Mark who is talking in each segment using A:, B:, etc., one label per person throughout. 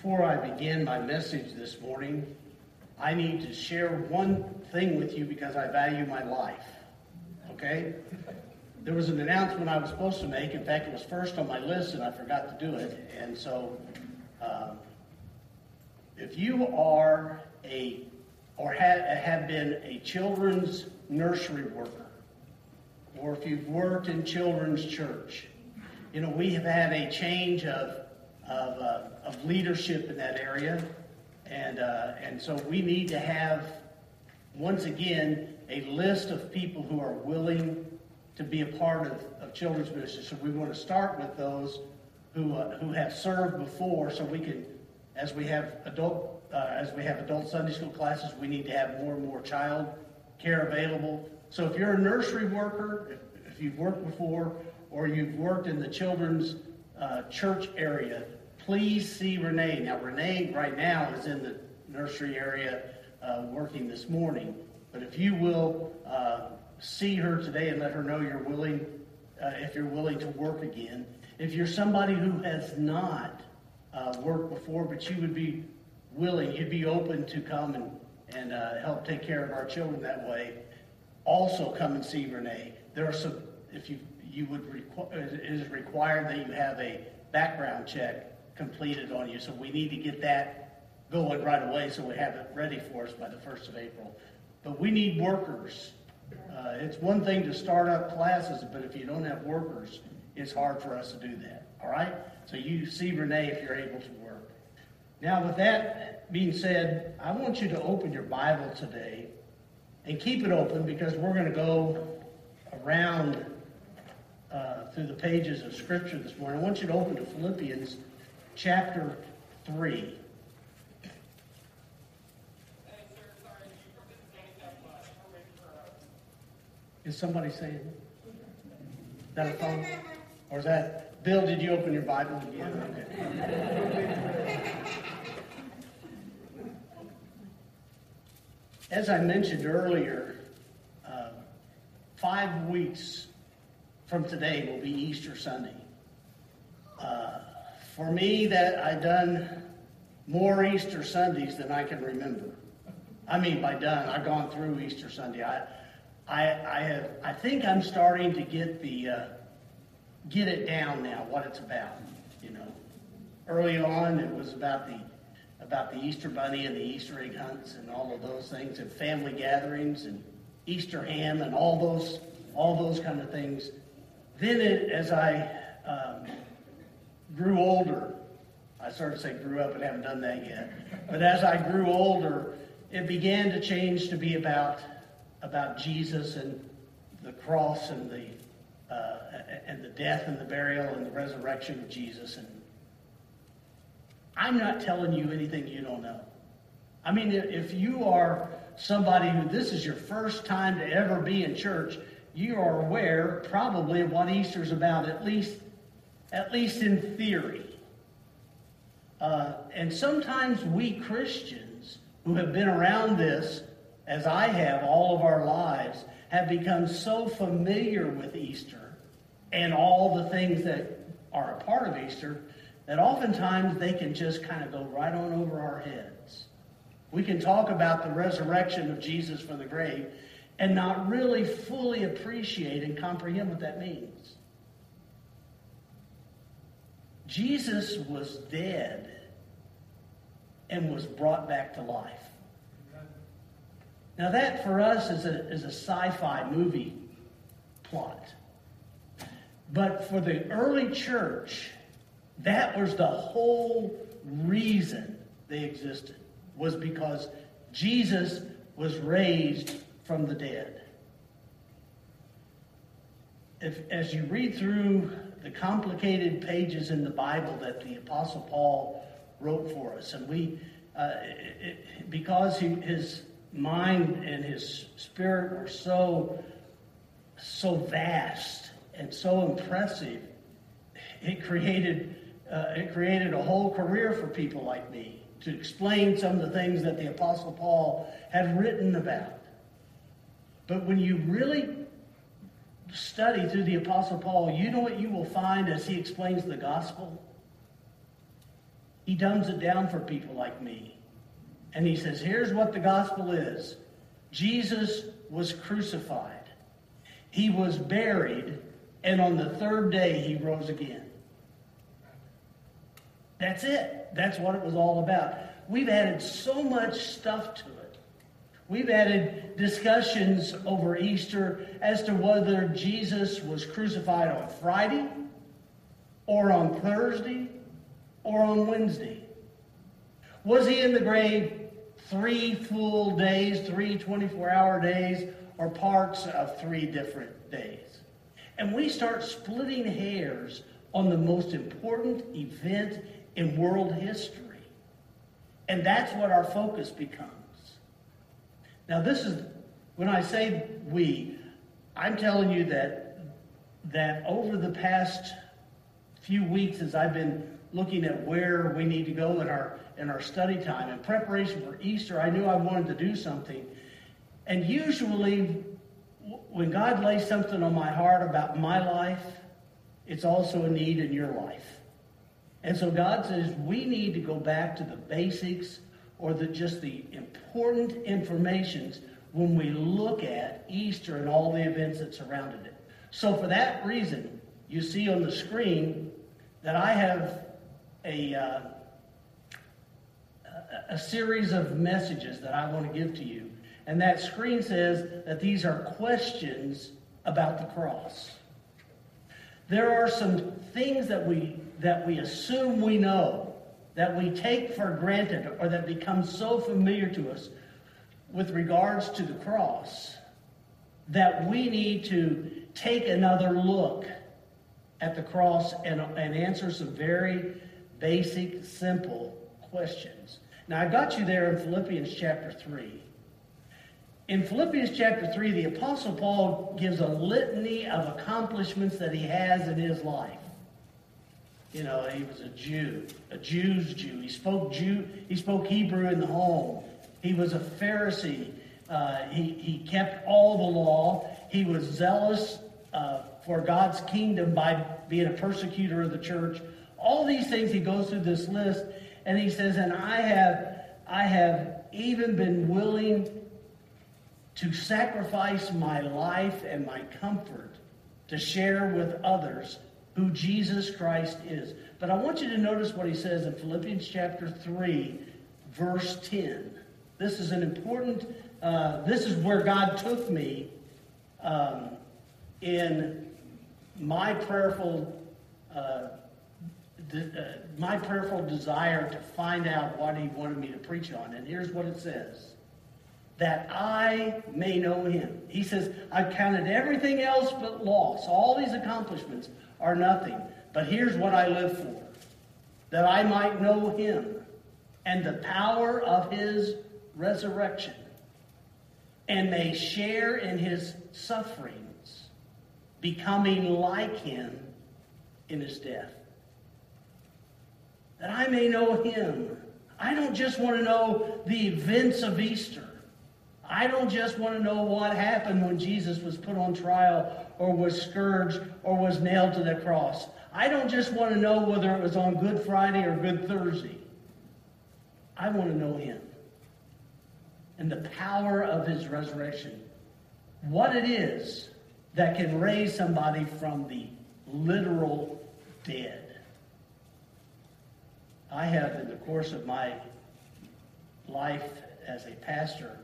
A: Before I begin my message this morning, I need to share one thing with you because I value my life. Okay? There was an announcement I was supposed to make. In fact, it was first on my list and I forgot to do it. And so, uh, if you are a or have, have been a children's nursery worker, or if you've worked in children's church, you know, we have had a change of, of, uh, of leadership in that area. And, uh, and so we need to have, once again, a list of people who are willing to be a part of, of children's ministry. So we want to start with those who, uh, who have served before so we can, as we have adult uh, as we have adult Sunday school classes, we need to have more and more child care available. So if you're a nursery worker, if, if you've worked before, or you've worked in the children's uh, church area, please see Renee. Now, Renee right now is in the nursery area uh, working this morning. But if you will uh, see her today and let her know you're willing, uh, if you're willing to work again. If you're somebody who has not uh, worked before, but you would be willing, you'd be open to come and, and uh, help take care of our children that way, also come and see Renee. There are some, if you, you would, requ- it is required that you have a background check completed on you. So we need to get that going right away so we have it ready for us by the 1st of April. But we need workers. Uh, it's one thing to start up classes, but if you don't have workers, it's hard for us to do that. All right? So you see Renee if you're able to work. Now, with that being said, I want you to open your Bible today and keep it open because we're going to go around uh, through the pages of Scripture this morning. I want you to open to Philippians chapter 3. Is somebody saying? That a phone? Or is that, Bill, did you open your Bible again? Okay. As I mentioned earlier, uh, five weeks from today will be Easter Sunday. Uh, for me, that I've done more Easter Sundays than I can remember. I mean, by done, I've gone through Easter Sunday. I, I, I have. I think I'm starting to get the uh, get it down now. What it's about, you know. Early on, it was about the about the Easter bunny and the Easter egg hunts and all of those things, and family gatherings and Easter ham and all those all those kind of things. Then, it, as I um, older, I started to say grew up, and haven't done that yet. But as I grew older, it began to change to be about about Jesus and the cross and the uh, and the death and the burial and the resurrection of Jesus. And I'm not telling you anything you don't know. I mean, if you are somebody who this is your first time to ever be in church, you are aware probably of what Easter's about, at least, at least in theory. Uh, and sometimes we Christians who have been around this as I have all of our lives, have become so familiar with Easter and all the things that are a part of Easter that oftentimes they can just kind of go right on over our heads. We can talk about the resurrection of Jesus from the grave and not really fully appreciate and comprehend what that means. Jesus was dead and was brought back to life. Now, that for us is a, is a sci fi movie plot. But for the early church, that was the whole reason they existed, was because Jesus was raised from the dead. If, as you read through the complicated pages in the Bible that the Apostle Paul wrote for us, and we, uh, it, because he, his mind and his spirit were so so vast and so impressive. It created uh, it created a whole career for people like me to explain some of the things that the Apostle Paul had written about. But when you really study through the Apostle Paul, you know what you will find as he explains the gospel? he dumbs it down for people like me. And he says, here's what the gospel is Jesus was crucified, he was buried, and on the third day he rose again. That's it. That's what it was all about. We've added so much stuff to it. We've added discussions over Easter as to whether Jesus was crucified on Friday or on Thursday or on Wednesday? Was he in the grave three full days, three 24 hour days, or parts of three different days? And we start splitting hairs on the most important event in world history. And that's what our focus becomes. Now, this is, when I say we, I'm telling you that, that over the past few weeks as I've been looking at where we need to go in our in our study time. In preparation for Easter, I knew I wanted to do something. And usually when God lays something on my heart about my life, it's also a need in your life. And so God says we need to go back to the basics or the just the important informations when we look at Easter and all the events that surrounded it. So for that reason, you see on the screen that I have a, uh, a series of messages that I want to give to you. And that screen says that these are questions about the cross. There are some things that we, that we assume we know, that we take for granted, or that become so familiar to us with regards to the cross that we need to take another look at the cross and, and answer some very basic, simple questions. Now, I got you there in Philippians chapter 3. In Philippians chapter 3, the Apostle Paul gives a litany of accomplishments that he has in his life. You know, he was a Jew, a Jew's Jew. He spoke Jew, he spoke Hebrew in the home. He was a Pharisee. Uh, he, he kept all the law. He was zealous uh, for God's kingdom by being a persecutor of the church. All these things he goes through this list and he says, and I have I have even been willing to sacrifice my life and my comfort to share with others who Jesus Christ is. But I want you to notice what he says in Philippians chapter 3, verse 10. This is an important, uh, this is where God took me um, in my prayerful uh, uh, my prayerful desire to find out what he wanted me to preach on. And here's what it says that I may know him. He says, I've counted everything else but loss. All these accomplishments are nothing. But here's what I live for that I might know him and the power of his resurrection and may share in his sufferings, becoming like him in his death that I may know him. I don't just want to know the events of Easter. I don't just want to know what happened when Jesus was put on trial or was scourged or was nailed to the cross. I don't just want to know whether it was on Good Friday or Good Thursday. I want to know him and the power of his resurrection. What it is that can raise somebody from the literal dead. I have, in the course of my life as a pastor,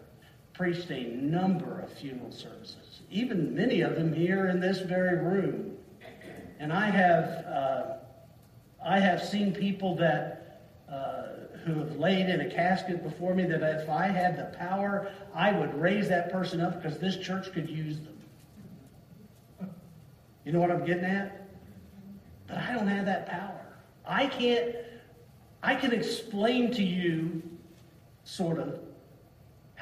A: preached a number of funeral services, even many of them here in this very room. And I have, uh, I have seen people that uh, who have laid in a casket before me that if I had the power, I would raise that person up because this church could use them. You know what I'm getting at? But I don't have that power. I can't I can explain to you, sort of,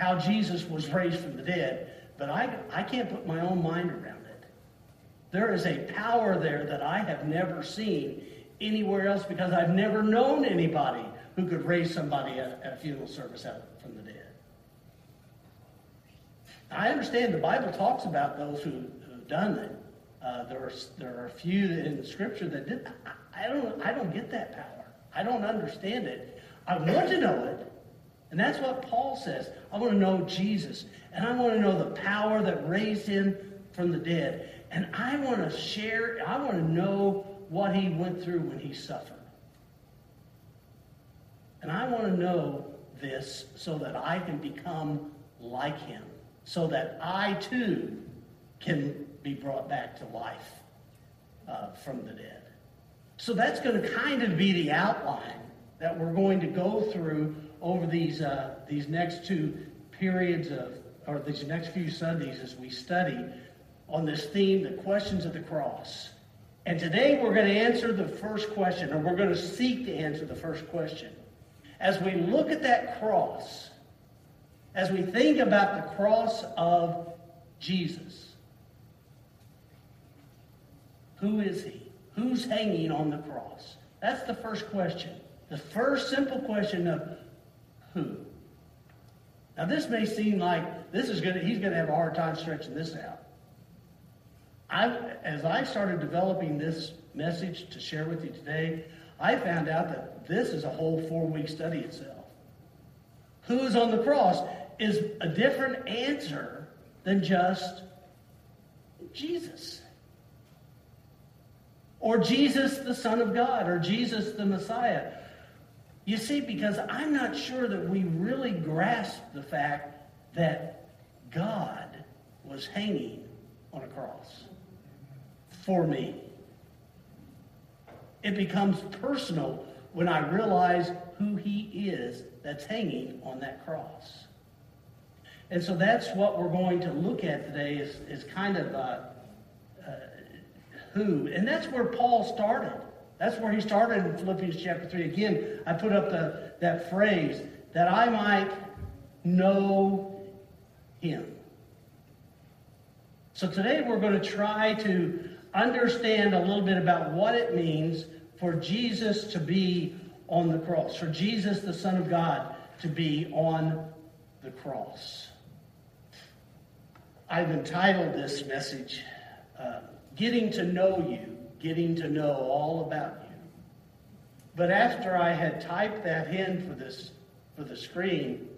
A: how Jesus was raised from the dead, but I, I can't put my own mind around it. There is a power there that I have never seen anywhere else because I've never known anybody who could raise somebody at, at a funeral service out from the dead. I understand the Bible talks about those who, who've done it. Uh, there, are, there are a few in the Scripture that did. I, I don't. I don't get that power. I don't understand it. I want to know it. And that's what Paul says. I want to know Jesus. And I want to know the power that raised him from the dead. And I want to share, I want to know what he went through when he suffered. And I want to know this so that I can become like him, so that I too can be brought back to life uh, from the dead. So that's going to kind of be the outline that we're going to go through over these uh, these next two periods of, or these next few Sundays as we study on this theme, the questions of the cross. And today we're going to answer the first question, or we're going to seek to answer the first question. As we look at that cross, as we think about the cross of Jesus, who is he? Who's hanging on the cross? That's the first question. The first simple question of who? Now this may seem like this is going to, he's going to have a hard time stretching this out. I, as I started developing this message to share with you today, I found out that this is a whole four-week study itself. Who is on the cross is a different answer than just Jesus. Or Jesus, the Son of God, or Jesus, the Messiah. You see, because I'm not sure that we really grasp the fact that God was hanging on a cross for me. It becomes personal when I realize who he is that's hanging on that cross. And so that's what we're going to look at today is, is kind of uh, uh, who. And that's where Paul started. That's where he started in Philippians chapter 3. Again, I put up the, that phrase, that I might know him. So today we're going to try to understand a little bit about what it means for Jesus to be on the cross, for Jesus, the Son of God, to be on the cross. I've entitled this message, uh, Getting to Know You getting to know all about you. But after I had typed that in for this for the screen,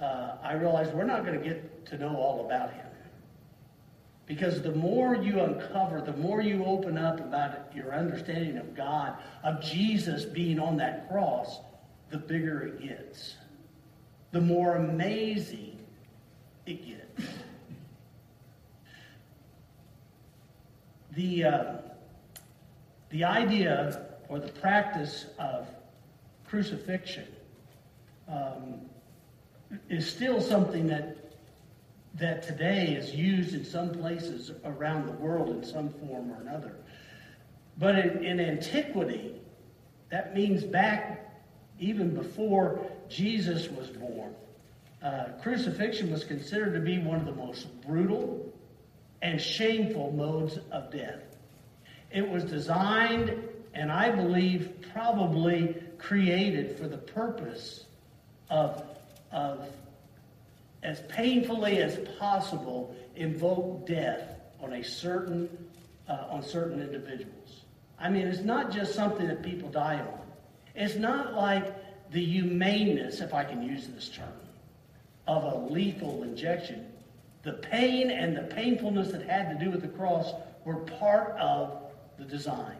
A: uh, I realized we're not going to get to know all about him. Because the more you uncover, the more you open up about your understanding of God, of Jesus being on that cross, the bigger it gets. The more amazing it gets. The, uh, the idea or the practice of crucifixion um, is still something that that today is used in some places around the world in some form or another. But in, in antiquity, that means back even before Jesus was born, uh, crucifixion was considered to be one of the most brutal and shameful modes of death. It was designed, and I believe probably created for the purpose of, of as painfully as possible, invoke death on a certain uh, on certain individuals. I mean, it's not just something that people die on. It's not like the humaneness, if I can use this term, of a lethal injection. The pain and the painfulness that had to do with the cross were part of the design.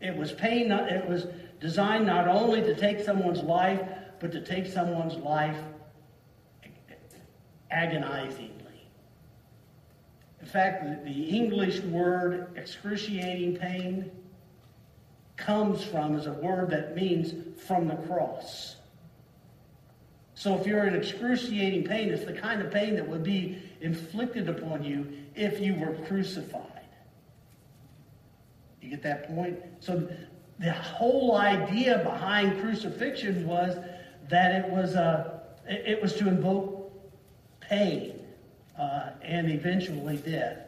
A: It was pain, it was designed not only to take someone's life, but to take someone's life agonizingly. In fact, the English word excruciating pain comes from is a word that means from the cross. So if you're in excruciating pain, it's the kind of pain that would be inflicted upon you if you were crucified. You get that point? So the whole idea behind crucifixion was that it was a, it was to invoke pain uh, and eventually death.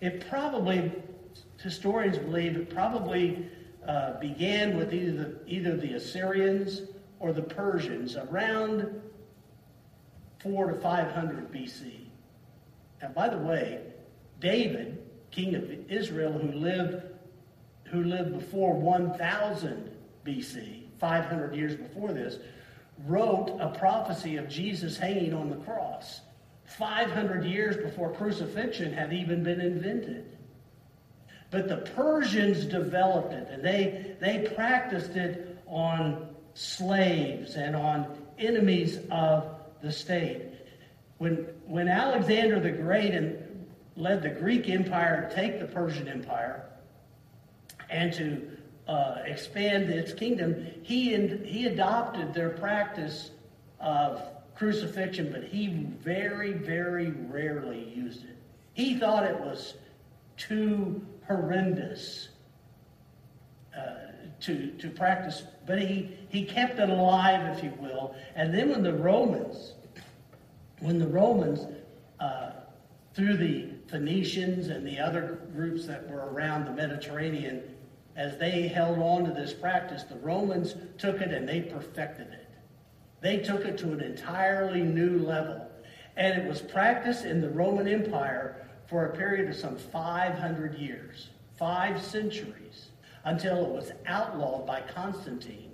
A: It probably, historians believe, it probably uh, began with either the, either the Assyrians or the Persians around 4 to 500 BC. And by the way, David, king of Israel, who lived who lived before 1000 BC, 500 years before this, wrote a prophecy of Jesus hanging on the cross. 500 years before crucifixion had even been invented. But the Persians developed it, and they, they practiced it on slaves and on enemies of the state. When, when Alexander the Great and led the Greek Empire to take the Persian Empire and to uh, expand its kingdom, he, in, he adopted their practice of crucifixion, but he very, very rarely used it. He thought it was too horrendous uh, to, to practice, but he, he kept it alive, if you will. And then when the Romans, when the Romans, uh, through the Phoenicians and the other groups that were around the Mediterranean, as they held on to this practice, the Romans took it and they perfected it. They took it to an entirely new level. And it was practiced in the Roman Empire for a period of some 500 years, five centuries, until it was outlawed by Constantine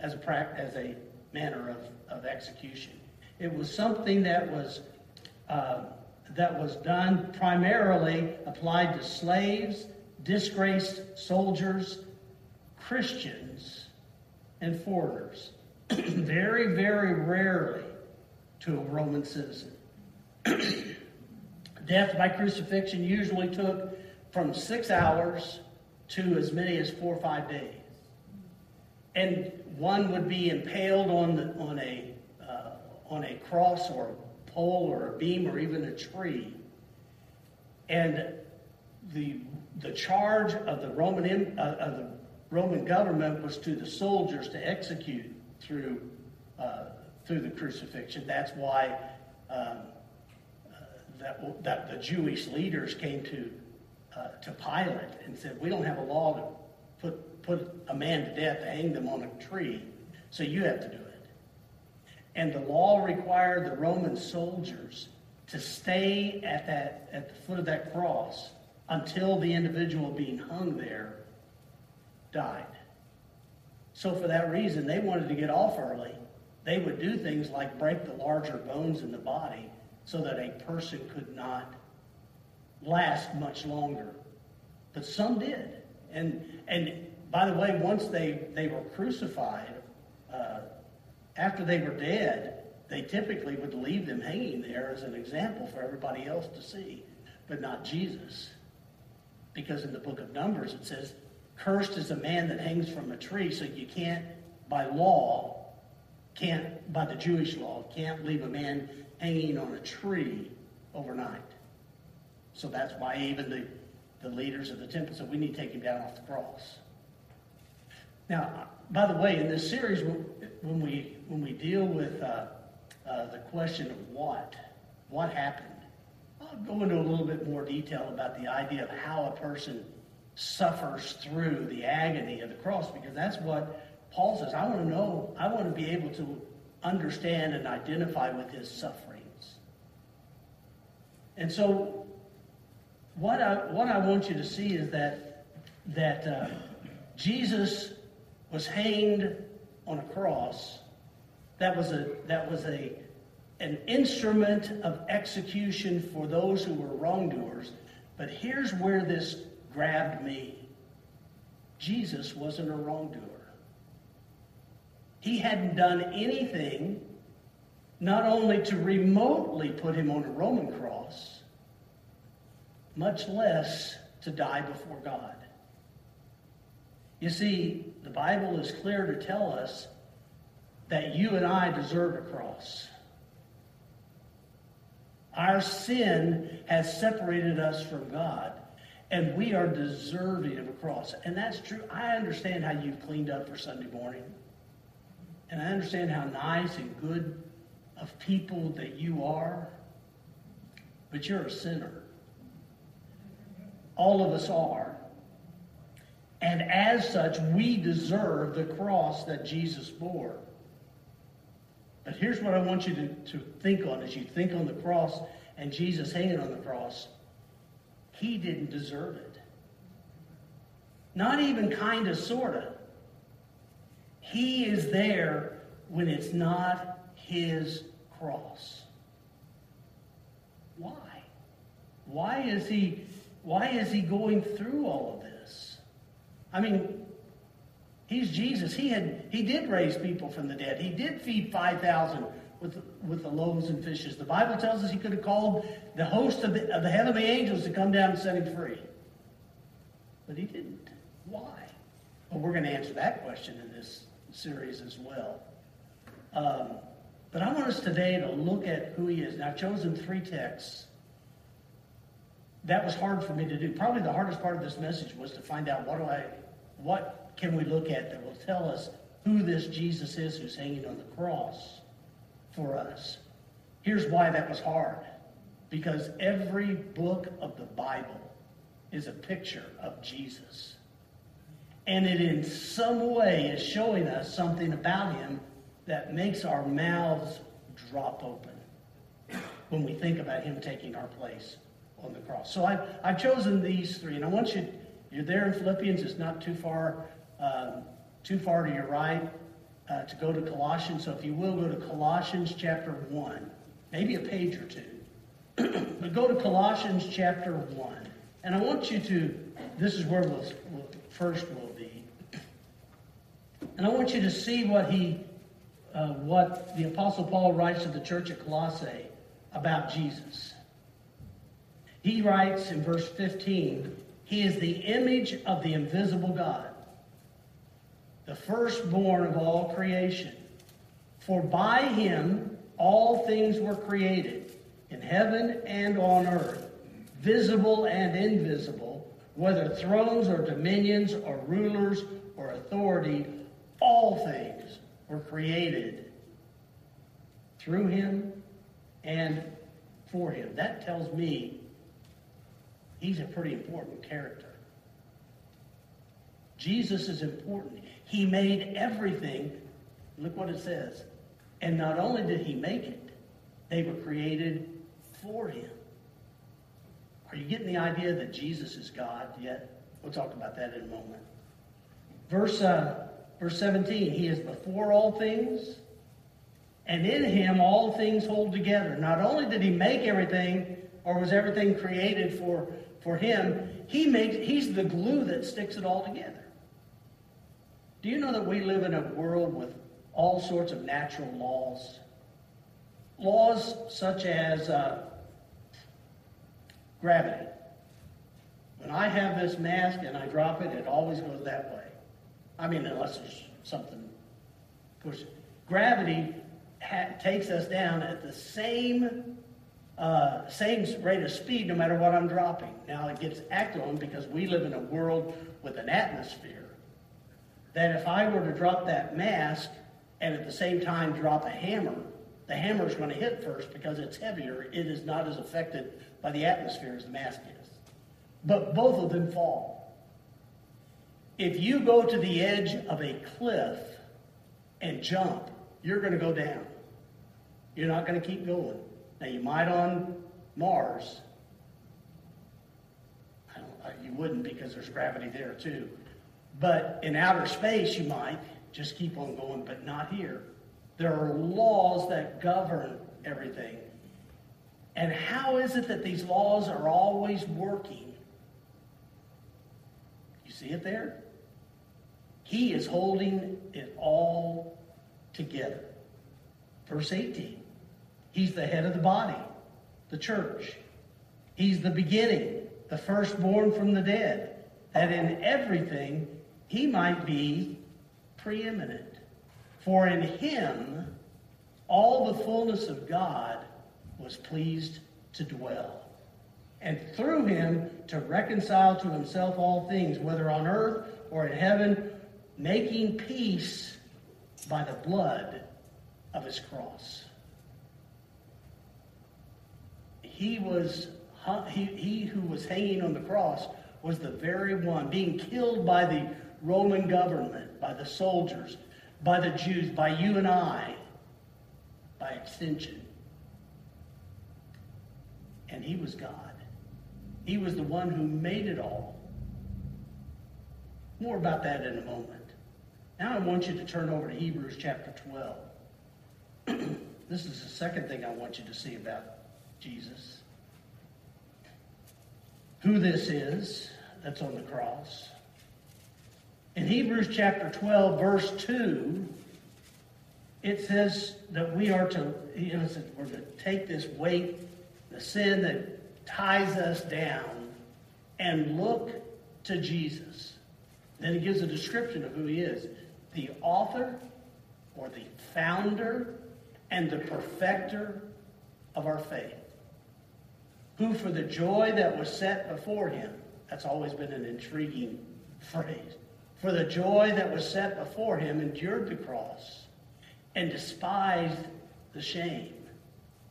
A: as a, as a manner of, of execution. It was something that was, uh, that was done primarily applied to slaves, disgraced soldiers, Christians, and foreigners. very, very rarely to a Roman citizen. Death by crucifixion usually took from six hours to as many as four or five days. And one would be impaled on, the, on, a, uh, on a cross or a pole or a beam or even a tree. And the, the charge of the Roman, uh, of the Roman government was to the soldiers to execute through, uh, through the crucifixion. That's why um, that, that the Jewish leaders came to, uh, to Pilate and said, We don't have a law to put, put a man to death, to hang them on a tree, so you have to do it. And the law required the Roman soldiers to stay at, that, at the foot of that cross until the individual being hung there died. So, for that reason, they wanted to get off early. They would do things like break the larger bones in the body so that a person could not last much longer. But some did. And, and by the way, once they, they were crucified, uh, after they were dead, they typically would leave them hanging there as an example for everybody else to see, but not Jesus. Because in the book of Numbers it says, Cursed is a man that hangs from a tree, so you can't, by law, can't, by the Jewish law, can't leave a man hanging on a tree overnight. So that's why even the, the leaders of the temple said, we need to take him down off the cross. Now, by the way, in this series, when we, when we deal with uh, uh, the question of what, what happened, I'll go into a little bit more detail about the idea of how a person suffers through the agony of the cross, because that's what Paul says. I want to know, I want to be able to understand and identify with his sufferings. And so, what I, what I want you to see is that, that uh, Jesus was hanged on a cross. That was, a, that was a, an instrument of execution for those who were wrongdoers. But here's where this grabbed me Jesus wasn't a wrongdoer. He hadn't done anything not only to remotely put him on a Roman cross, much less to die before God. You see, the Bible is clear to tell us that you and I deserve a cross. Our sin has separated us from God, and we are deserving of a cross. And that's true. I understand how you've cleaned up for Sunday morning. And I understand how nice and good of people that you are, but you're a sinner. All of us are. And as such, we deserve the cross that Jesus bore. But here's what I want you to, to think on as you think on the cross and Jesus hanging on the cross. He didn't deserve it. Not even kind of, sort of. He is there when it's not his cross. Why? Why is he why is he going through all of this? I mean, he's Jesus. He had he did raise people from the dead. He did feed 5,000 with with the loaves and fishes. The Bible tells us he could have called the host of the, of the heavenly angels to come down and set him free. But he didn't. Why? Well, we're going to answer that question in this series as well. Um, but I want us today to look at who he is. And I've chosen three texts. That was hard for me to do. Probably the hardest part of this message was to find out what do I, what can we look at that will tell us who this Jesus is who's hanging on the cross for us. Here's why that was hard. Because every book of the Bible is a picture of Jesus. And it in some way is showing us something about him that makes our mouths drop open when we think about him taking our place on the cross. So I've, I've chosen these three, and I want you, you're there in Philippians, it's not too far, um, too far to your right uh, to go to Colossians. So if you will, go to Colossians chapter 1, maybe a page or two. but go to Colossians chapter 1. And I want you to, this is where we'll, we'll first will be. And I want you to see what he, uh, what the Apostle Paul writes to the church at Colossae about Jesus. He writes in verse 15, He is the image of the invisible God, the firstborn of all creation. For by him all things were created, in heaven and on earth, visible and invisible, whether thrones or dominions or rulers or authority, all things were created through him and for him. That tells me he's a pretty important character. Jesus is important. He made everything. Look what it says. And not only did he make it, they were created for him. Are you getting the idea that Jesus is God yet? We'll talk about that in a moment. Verse, uh, verse 17 He is before all things, and in him all things hold together. Not only did he make everything, or was everything created for, for him, he makes, he's the glue that sticks it all together. Do you know that we live in a world with all sorts of natural laws? Laws such as uh, gravity. When I have this mask and I drop it, it always goes that way. I mean, unless there's something pushing. Gravity ha- takes us down at the same uh, same rate of speed no matter what I'm dropping. Now it gets acted on because we live in a world with an atmosphere that if I were to drop that mask and at the same time drop a hammer, the hammer is going to hit first because it's heavier. It is not as affected by the atmosphere as the mask is. But both of them fall. If you go to the edge of a cliff and jump, you're going to go down. You're not going to keep going. Now, you might on Mars. you wouldn't because there's gravity there too. But in outer space, you might just keep on going, but not here. There are laws that govern everything. And how is it that these laws are always working? You see it there? He is holding it all together. Verse 18. He's the head of the body, the church. He's the beginning, the firstborn from the dead, that in everything he might be preeminent. For in him all the fullness of God was pleased to dwell. And through him to reconcile to himself all things, whether on earth or in heaven, making peace by the blood of his cross. He was he, he who was hanging on the cross was the very one being killed by the Roman government, by the soldiers, by the Jews, by you and I, by extension. And he was God. He was the one who made it all. More about that in a moment. Now I want you to turn over to Hebrews chapter 12. this is the second thing I want you to see about Jesus. Who this is that's on the cross. In Hebrews chapter 12, verse 2, it says that we are to, you know, we're to take this weight, the sin that ties us down, and look to Jesus. Then he gives a description of who he is the author or the founder and the perfecter of our faith, who for the joy that was set before him, that's always been an intriguing phrase, for the joy that was set before him endured the cross and despised the shame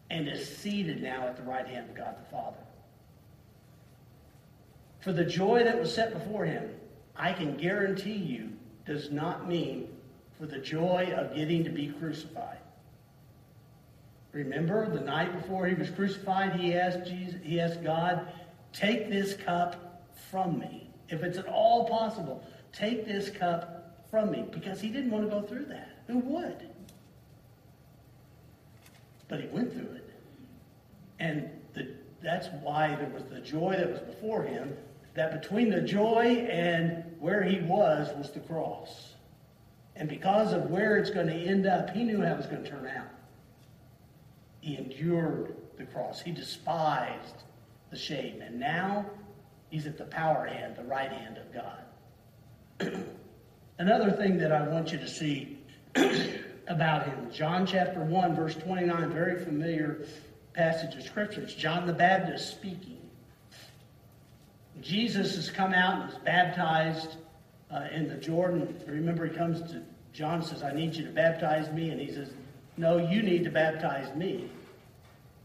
A: and is seated now at the right hand of God the Father. For the joy that was set before him, I can guarantee you, does not mean for the joy of getting to be crucified. Remember, the night before he was crucified, he asked Jesus, he asked God, "Take this cup from me, if it's at all possible. Take this cup from me," because he didn't want to go through that. Who would? But he went through it, and the, that's why there was the joy that was before him. That between the joy and where he was was the cross. And because of where it's going to end up, he knew how it was going to turn out. He endured the cross. He despised the shame. And now he's at the power hand, the right hand of God. Another thing that I want you to see about him, John chapter 1, verse 29, very familiar passage of scripture. It's John the Baptist speaking. Jesus has come out and is baptized uh, in the Jordan. Remember, he comes to John says, I need you to baptize me. And he says, No, you need to baptize me.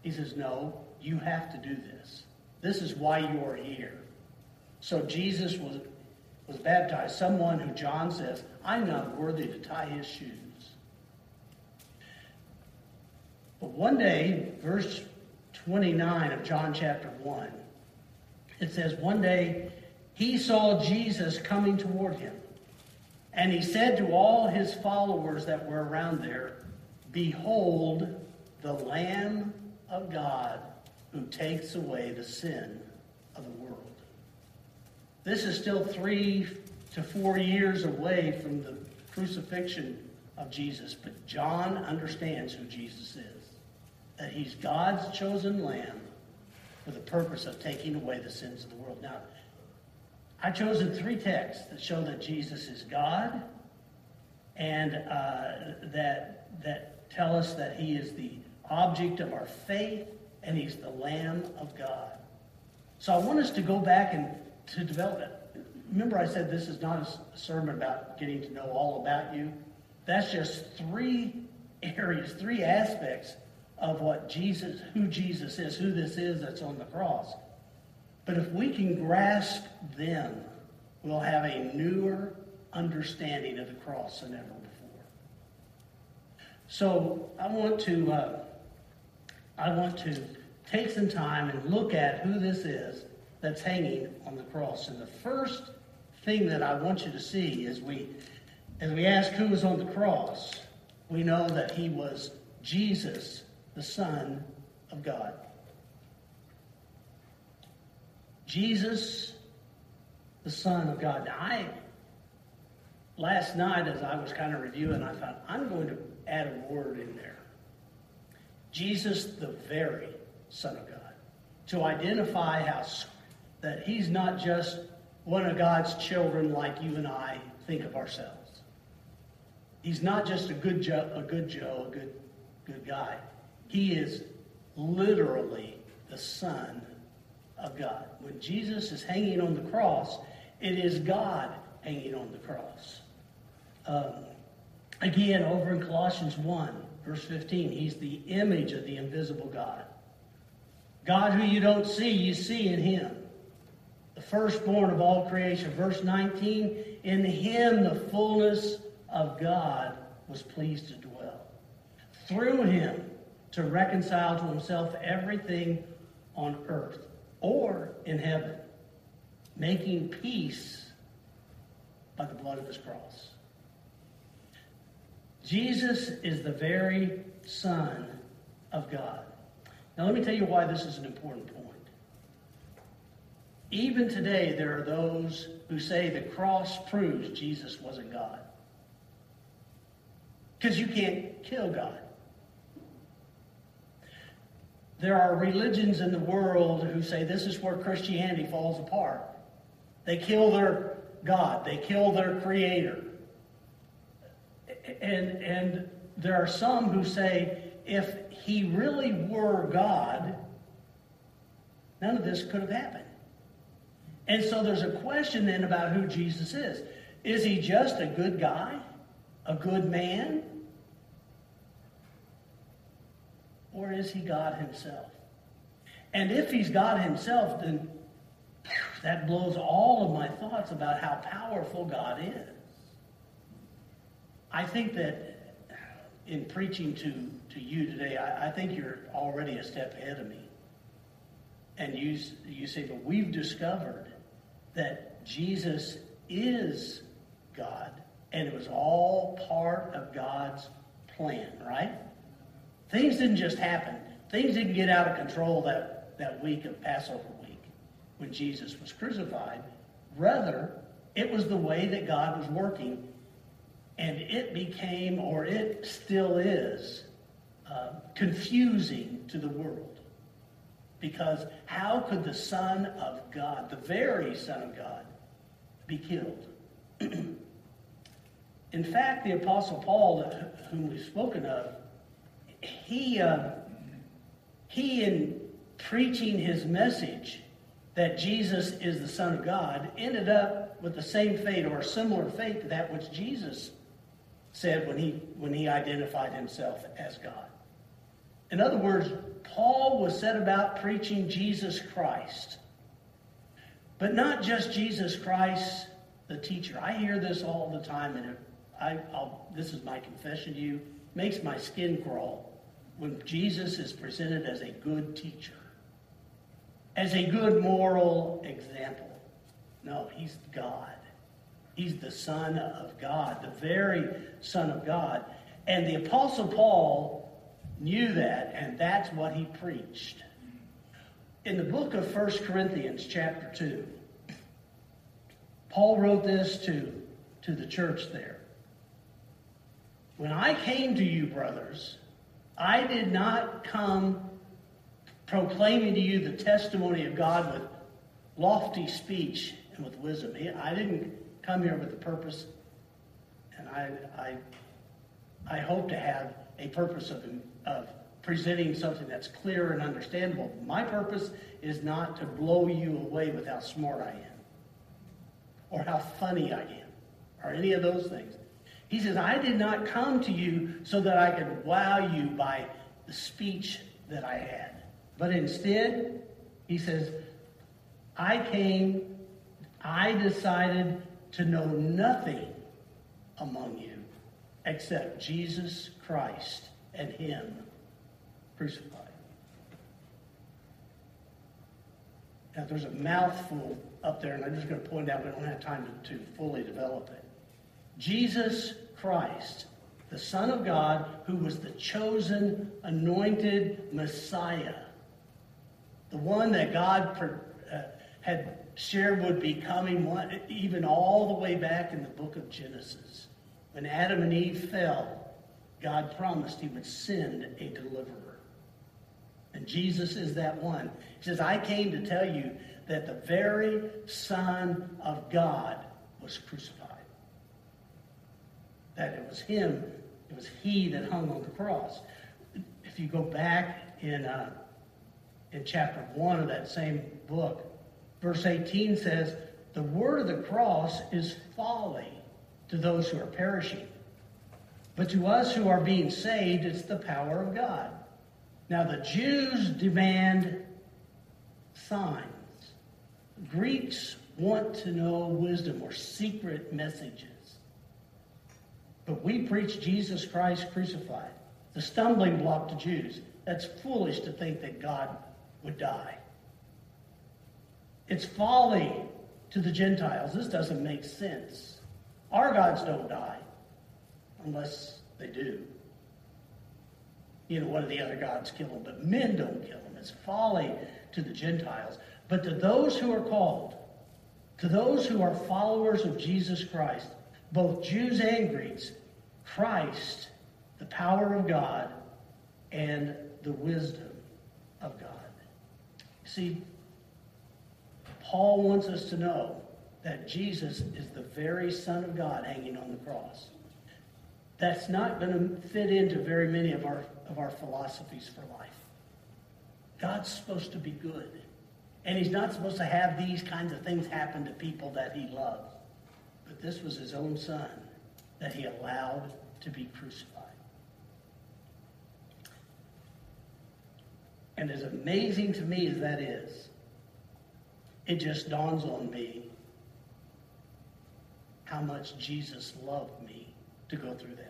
A: He says, No, you have to do this. This is why you are here. So Jesus was, was baptized, someone who John says, I'm not worthy to tie his shoes. But one day, verse 29 of John chapter 1, it says, One day he saw Jesus coming toward him. And he said to all his followers that were around there, Behold the Lamb of God who takes away the sin. This is still three to four years away from the crucifixion of Jesus, but John understands who Jesus is. That he's God's chosen lamb for the purpose of taking away the sins of the world. Now, I've chosen three texts that show that Jesus is God and uh, that, that tell us that he is the object of our faith and he's the Lamb of God. So I want us to go back and to develop it. Remember, I said this is not a sermon about getting to know all about you. That's just three areas, three aspects of what Jesus, who Jesus is, who this is that's on the cross. But if we can grasp them, we'll have a newer understanding of the cross than ever before. So I want to uh, I want to take some time and look at who this is that's hanging on the cross. And the first thing that I want you to see is we as we ask who was on the cross, we know that he was Jesus, the Son of God. Jesus, the Son of God. Now, I, last night, as I was kind of reviewing, I thought, I'm going to add a word in there. Jesus, the very Son of God. To identify how that he's not just one of God's children like you and I think of ourselves. He's not just a good Joe, a good Joe, a good, good guy. He is literally the Son of God. When Jesus is hanging on the cross, it is God hanging on the cross. Um, again, over in Colossians 1, verse 15, he's the image of the invisible God. God who you don't see, you see in him. The firstborn of all creation. Verse 19, in him the fullness of God was pleased to dwell. Through him to reconcile to himself everything on earth or in heaven, making peace by the blood of his cross. Jesus is the very Son of God. Now, let me tell you why this is an important point. Even today, there are those who say the cross proves Jesus wasn't God. Because you can't kill God. There are religions in the world who say this is where Christianity falls apart. They kill their God, they kill their creator. And, and there are some who say if he really were God, none of this could have happened. And so there's a question then about who Jesus is. Is he just a good guy? A good man? Or is he God himself? And if he's God himself, then that blows all of my thoughts about how powerful God is. I think that in preaching to, to you today, I, I think you're already a step ahead of me. And you, you say, but we've discovered that Jesus is God, and it was all part of God's plan, right? Things didn't just happen. Things didn't get out of control that, that week of Passover week when Jesus was crucified. Rather, it was the way that God was working, and it became, or it still is, uh, confusing to the world. Because how could the Son of God, the very Son of God, be killed? in fact, the Apostle Paul, whom we've spoken of, he, uh, he in preaching his message that Jesus is the Son of God, ended up with the same fate or a similar fate to that which Jesus said when he, when he identified himself as God. In other words, Paul was set about preaching Jesus Christ. But not just Jesus Christ, the teacher. I hear this all the time, and I, I'll, this is my confession to you, makes my skin crawl when Jesus is presented as a good teacher, as a good moral example. No, he's God. He's the Son of God, the very Son of God. And the Apostle Paul knew that, and that's what he preached. In the book of 1 Corinthians, chapter 2, Paul wrote this to, to the church there. When I came to you, brothers, I did not come proclaiming to you the testimony of God with lofty speech and with wisdom. I didn't come here with a purpose, and I, I, I hope to have a purpose of, of presenting something that's clear and understandable. My purpose is not to blow you away with how smart I am or how funny I am or any of those things. He says, I did not come to you so that I could wow you by the speech that I had. But instead, he says, I came, I decided to know nothing among you except Jesus Christ and Him crucified. Now, there's a mouthful up there, and I'm just going to point out, we don't have time to, to fully develop it. Jesus Christ, the Son of God, who was the chosen, anointed Messiah, the one that God uh, had shared would be coming one, even all the way back in the book of Genesis. When Adam and Eve fell, God promised he would send a deliverer. And Jesus is that one. He says, I came to tell you that the very Son of God was crucified. That it was him, it was he that hung on the cross. If you go back in, uh, in chapter 1 of that same book, verse 18 says, The word of the cross is folly to those who are perishing. But to us who are being saved, it's the power of God. Now, the Jews demand signs. Greeks want to know wisdom or secret messages. But we preach Jesus Christ crucified, the stumbling block to Jews. That's foolish to think that God would die. It's folly to the Gentiles. This doesn't make sense. Our gods don't die unless They do. You know, one of the other gods kill them, but men don't kill them. It's folly to the Gentiles. But to those who are called, to those who are followers of Jesus Christ, both Jews and Greeks, Christ, the power of God, and the wisdom of God. See, Paul wants us to know that Jesus is the very Son of God hanging on the cross. That's not going to fit into very many of our, of our philosophies for life. God's supposed to be good. And he's not supposed to have these kinds of things happen to people that he loves. But this was his own son that he allowed to be crucified. And as amazing to me as that is, it just dawns on me how much Jesus loved me to go through that.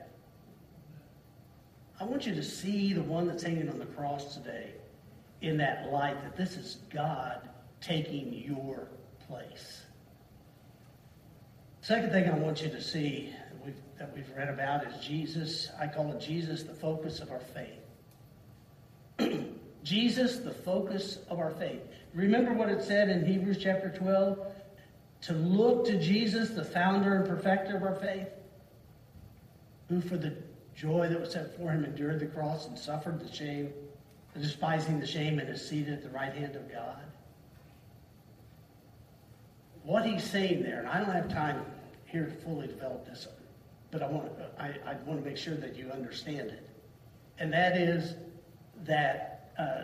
A: I want you to see the one that's hanging on the cross today in that light that this is God taking your place. Second thing I want you to see that we've, that we've read about is Jesus. I call it Jesus, the focus of our faith. Jesus, the focus of our faith. Remember what it said in Hebrews chapter 12? To look to Jesus, the founder and perfecter of our faith, who for the joy that was set before him endured the cross and suffered the shame despising the shame and is seated at the right hand of God. What he's saying there, and I don't have time here to fully develop this, but I want I, I want to make sure that you understand it. And that is that uh,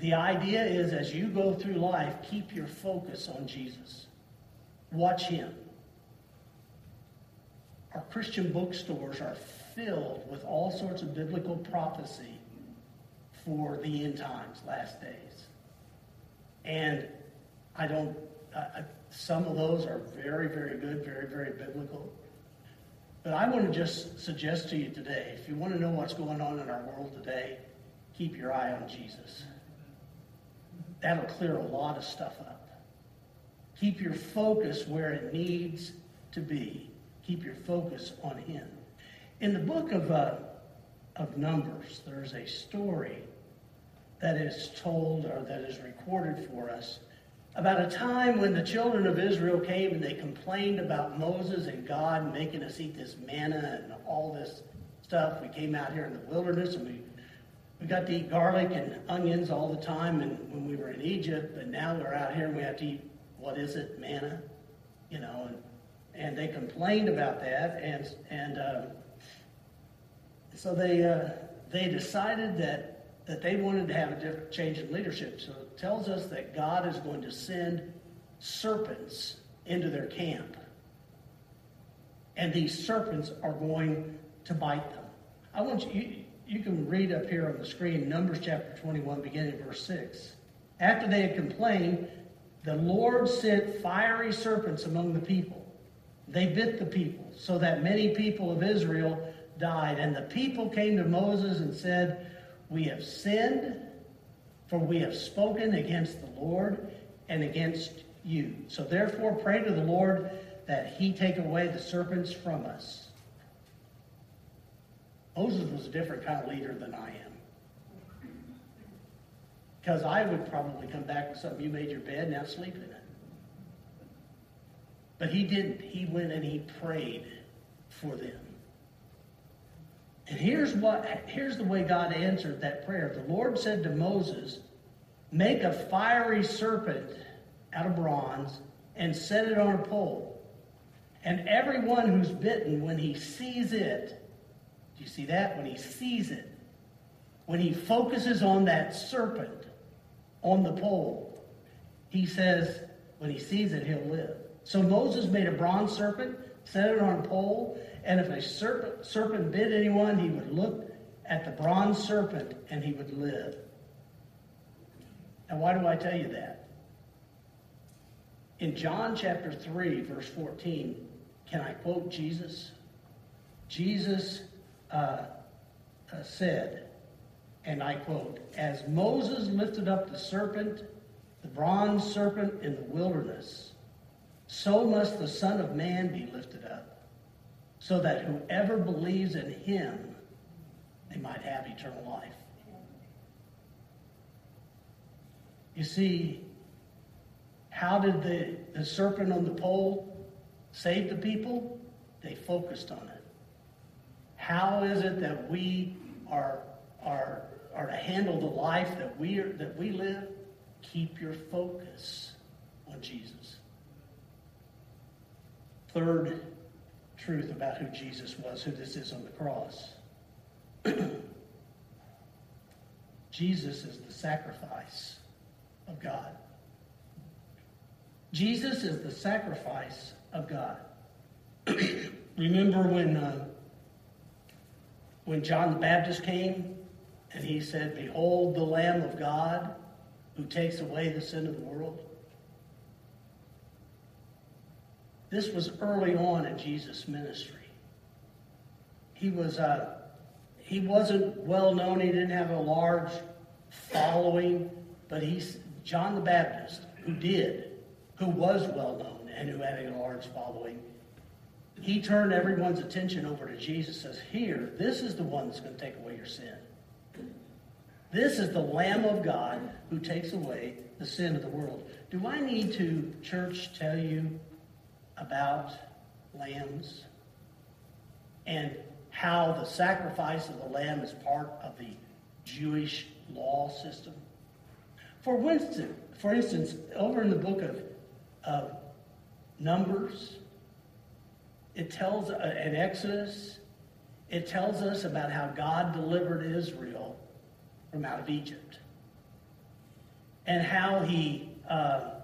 A: the idea is as you go through life, keep your focus on Jesus. Watch him. Our Christian bookstores are filled with all sorts of biblical prophecy for the end times, last days. And I don't, some of those are very, very good, very, very biblical. But I want to just suggest to you today if you want to know what's going on in our world today, keep your eye on Jesus. That'll clear a lot of stuff up. Keep your focus where it needs to be. Keep your focus on Him. In the book of, uh, of Numbers, there's a story that is told or that is recorded for us about a time when the children of Israel came and they complained about Moses and God making us eat this manna and all this stuff. We came out here in the wilderness and we we got to eat garlic and onions all the time and when we were in Egypt, but now we're out here and we have to eat what is it, manna, you know, and and they complained about that and and uh, so they uh, they decided that that they wanted to have a different change in leadership. So it tells us that God is going to send serpents into their camp. And these serpents are going to bite them. I want you, you can read up here on the screen Numbers chapter 21, beginning verse 6. After they had complained, the Lord sent fiery serpents among the people. They bit the people, so that many people of Israel died. And the people came to Moses and said, we have sinned, for we have spoken against the Lord and against you. So therefore, pray to the Lord that he take away the serpents from us. Moses was a different kind of leader than I am. Because I would probably come back with something, you made your bed, now sleep in it. But he didn't. He went and he prayed for them. And here's what here's the way God answered that prayer. The Lord said to Moses, "Make a fiery serpent out of bronze and set it on a pole. And everyone who's bitten when he sees it, do you see that? When he sees it, when he focuses on that serpent on the pole, he says, when he sees it, he'll live. So Moses made a bronze serpent, set it on a pole, and if a serpent, serpent bit anyone, he would look at the bronze serpent and he would live. Now, why do I tell you that? In John chapter 3, verse 14, can I quote Jesus? Jesus uh, uh, said, and I quote, As Moses lifted up the serpent, the bronze serpent in the wilderness, so must the Son of Man be lifted up so that whoever believes in him, they might have eternal life. You see, how did the, the serpent on the pole save the people? They focused on it. How is it that we are, are, are to handle the life that we, are, that we live? Keep your focus on Jesus. Third truth about who Jesus was, who this is on the cross. Jesus is the sacrifice of God. Jesus is the sacrifice of God. Remember when, uh, when John the Baptist came and he said, Behold the Lamb of God who takes away the sin of the world? This was early on in Jesus' ministry. He was uh, he wasn't well known. He didn't have a large following, but he's John the Baptist, who did, who was well known and who had a large following. He turned everyone's attention over to Jesus. Says, "Here, this is the one that's going to take away your sin. This is the Lamb of God who takes away the sin of the world." Do I need to, church, tell you about lambs and how the sacrifice of the lamb is part of the Jewish law system. For instance, for instance over in the book of, of Numbers, it tells, uh, in Exodus, it tells us about how God delivered Israel from out of Egypt. And how he, uh, uh,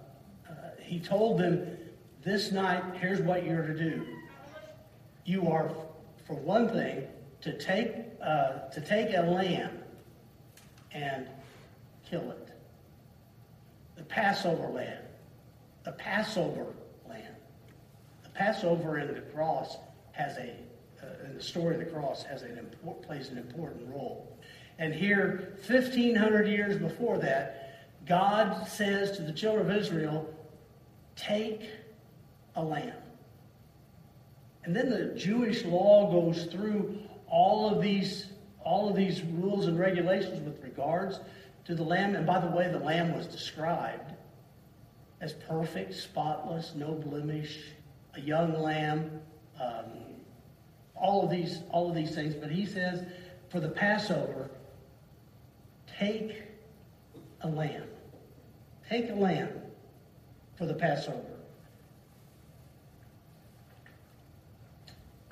A: he told them, this night, here's what you're to do. You are, for one thing, to take, uh, to take a lamb and kill it. The Passover lamb. The Passover lamb. The Passover in the cross has a, uh, in the story of the cross, has an import, plays an important role. And here, 1,500 years before that, God says to the children of Israel, take a lamb. And then the Jewish law goes through all of these all of these rules and regulations with regards to the lamb. And by the way, the lamb was described as perfect, spotless, no blemish, a young lamb, um, all of these all of these things. But he says, for the Passover, take a lamb. Take a lamb for the Passover.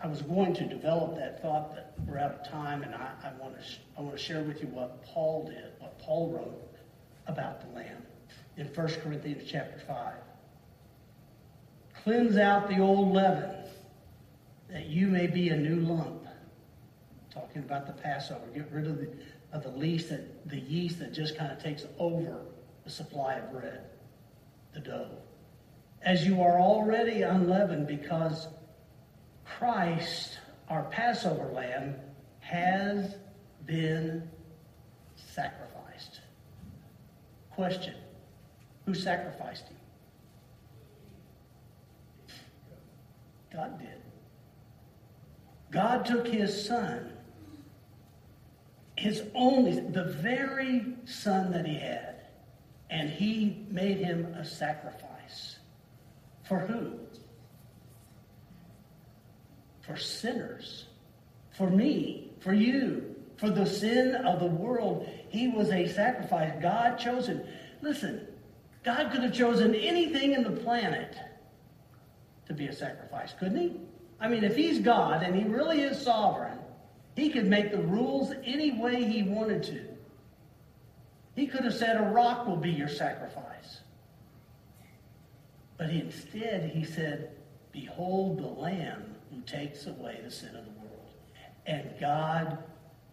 A: I was going to develop that thought that we're out of time, and I, I want to I want to share with you what Paul did, what Paul wrote about the Lamb in 1 Corinthians chapter 5. Cleanse out the old leaven, that you may be a new lump. Talking about the Passover, get rid of the of the yeast that the yeast that just kind of takes over the supply of bread, the dough. As you are already unleavened because Christ, our Passover lamb, has been sacrificed. Question Who sacrificed him? God did. God took his son, his only, the very son that he had, and he made him a sacrifice. For who? For sinners, for me, for you, for the sin of the world. He was a sacrifice. God chosen. Listen, God could have chosen anything in the planet to be a sacrifice, couldn't he? I mean, if he's God and he really is sovereign, he could make the rules any way he wanted to. He could have said, A rock will be your sacrifice. But instead, he said, Behold the Lamb who takes away the sin of the world. And God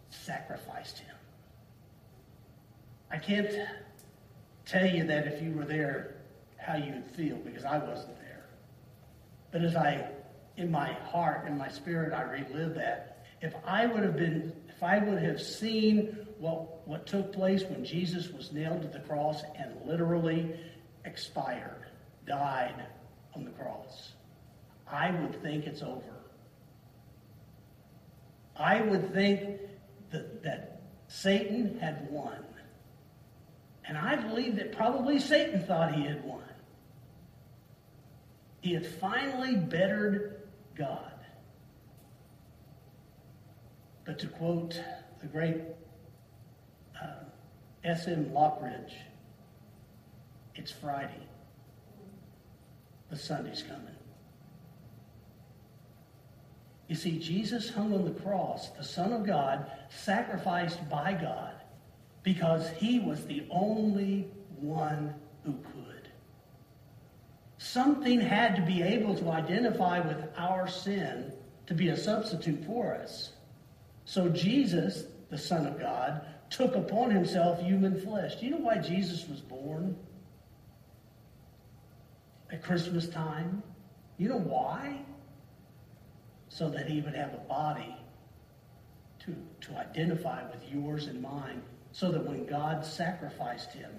A: sacrificed him. I can't tell you that if you were there, how you'd feel, because I wasn't there. But as I, in my heart, in my spirit, I relive that. If I would have been, if I would have seen what, what took place when Jesus was nailed to the cross and literally expired, died on the cross, I would think it's over. I would think that, that Satan had won. And I believe that probably Satan thought he had won. He had finally bettered God. But to quote the great uh, S.M. Lockridge, it's Friday. The Sunday's coming. You see, Jesus hung on the cross, the Son of God, sacrificed by God, because he was the only one who could. Something had to be able to identify with our sin to be a substitute for us. So Jesus, the Son of God, took upon himself human flesh. Do you know why Jesus was born? At Christmas time? You know why? So that he would have a body to, to identify with yours and mine, so that when God sacrificed him,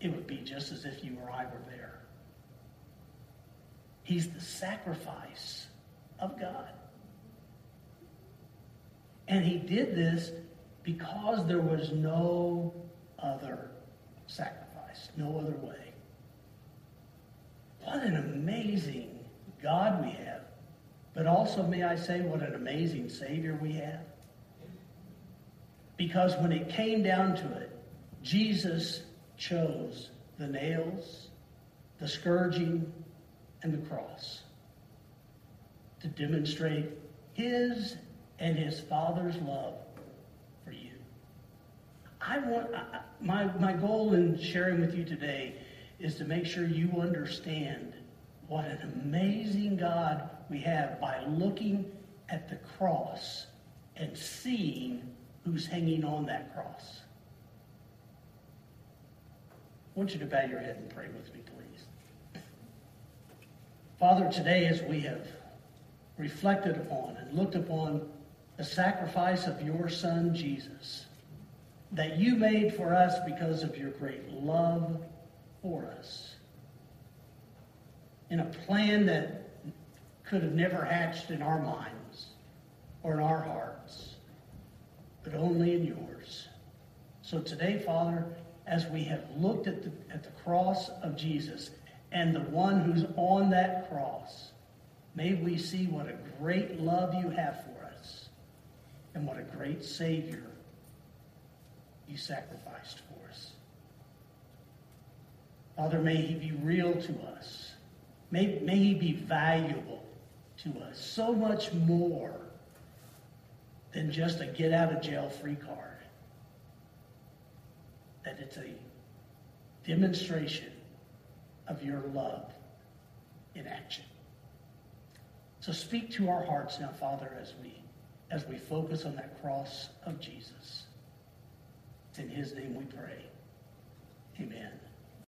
A: it would be just as if you or I were there. He's the sacrifice of God. And he did this because there was no other sacrifice, no other way. What an amazing God we have. But also, may I say, what an amazing Savior we have. Because when it came down to it, Jesus chose the nails, the scourging, and the cross to demonstrate his and his Father's love for you. I want my, my goal in sharing with you today is to make sure you understand what an amazing God we have by looking at the cross and seeing who's hanging on that cross. I want you to bow your head and pray with me, please. Father, today as we have reflected upon and looked upon the sacrifice of your Son, Jesus, that you made for us because of your great love for us. In a plan that could have never hatched in our minds or in our hearts, but only in yours. So today, Father, as we have looked at the, at the cross of Jesus and the one who's on that cross, may we see what a great love you have for us and what a great Savior you sacrificed for us. Father, may he be real to us. May, may he be valuable to us. So much more than just a get out of jail free card. That it's a demonstration of your love in action. So speak to our hearts now, Father, as we as we focus on that cross of Jesus. In his name we pray. Amen.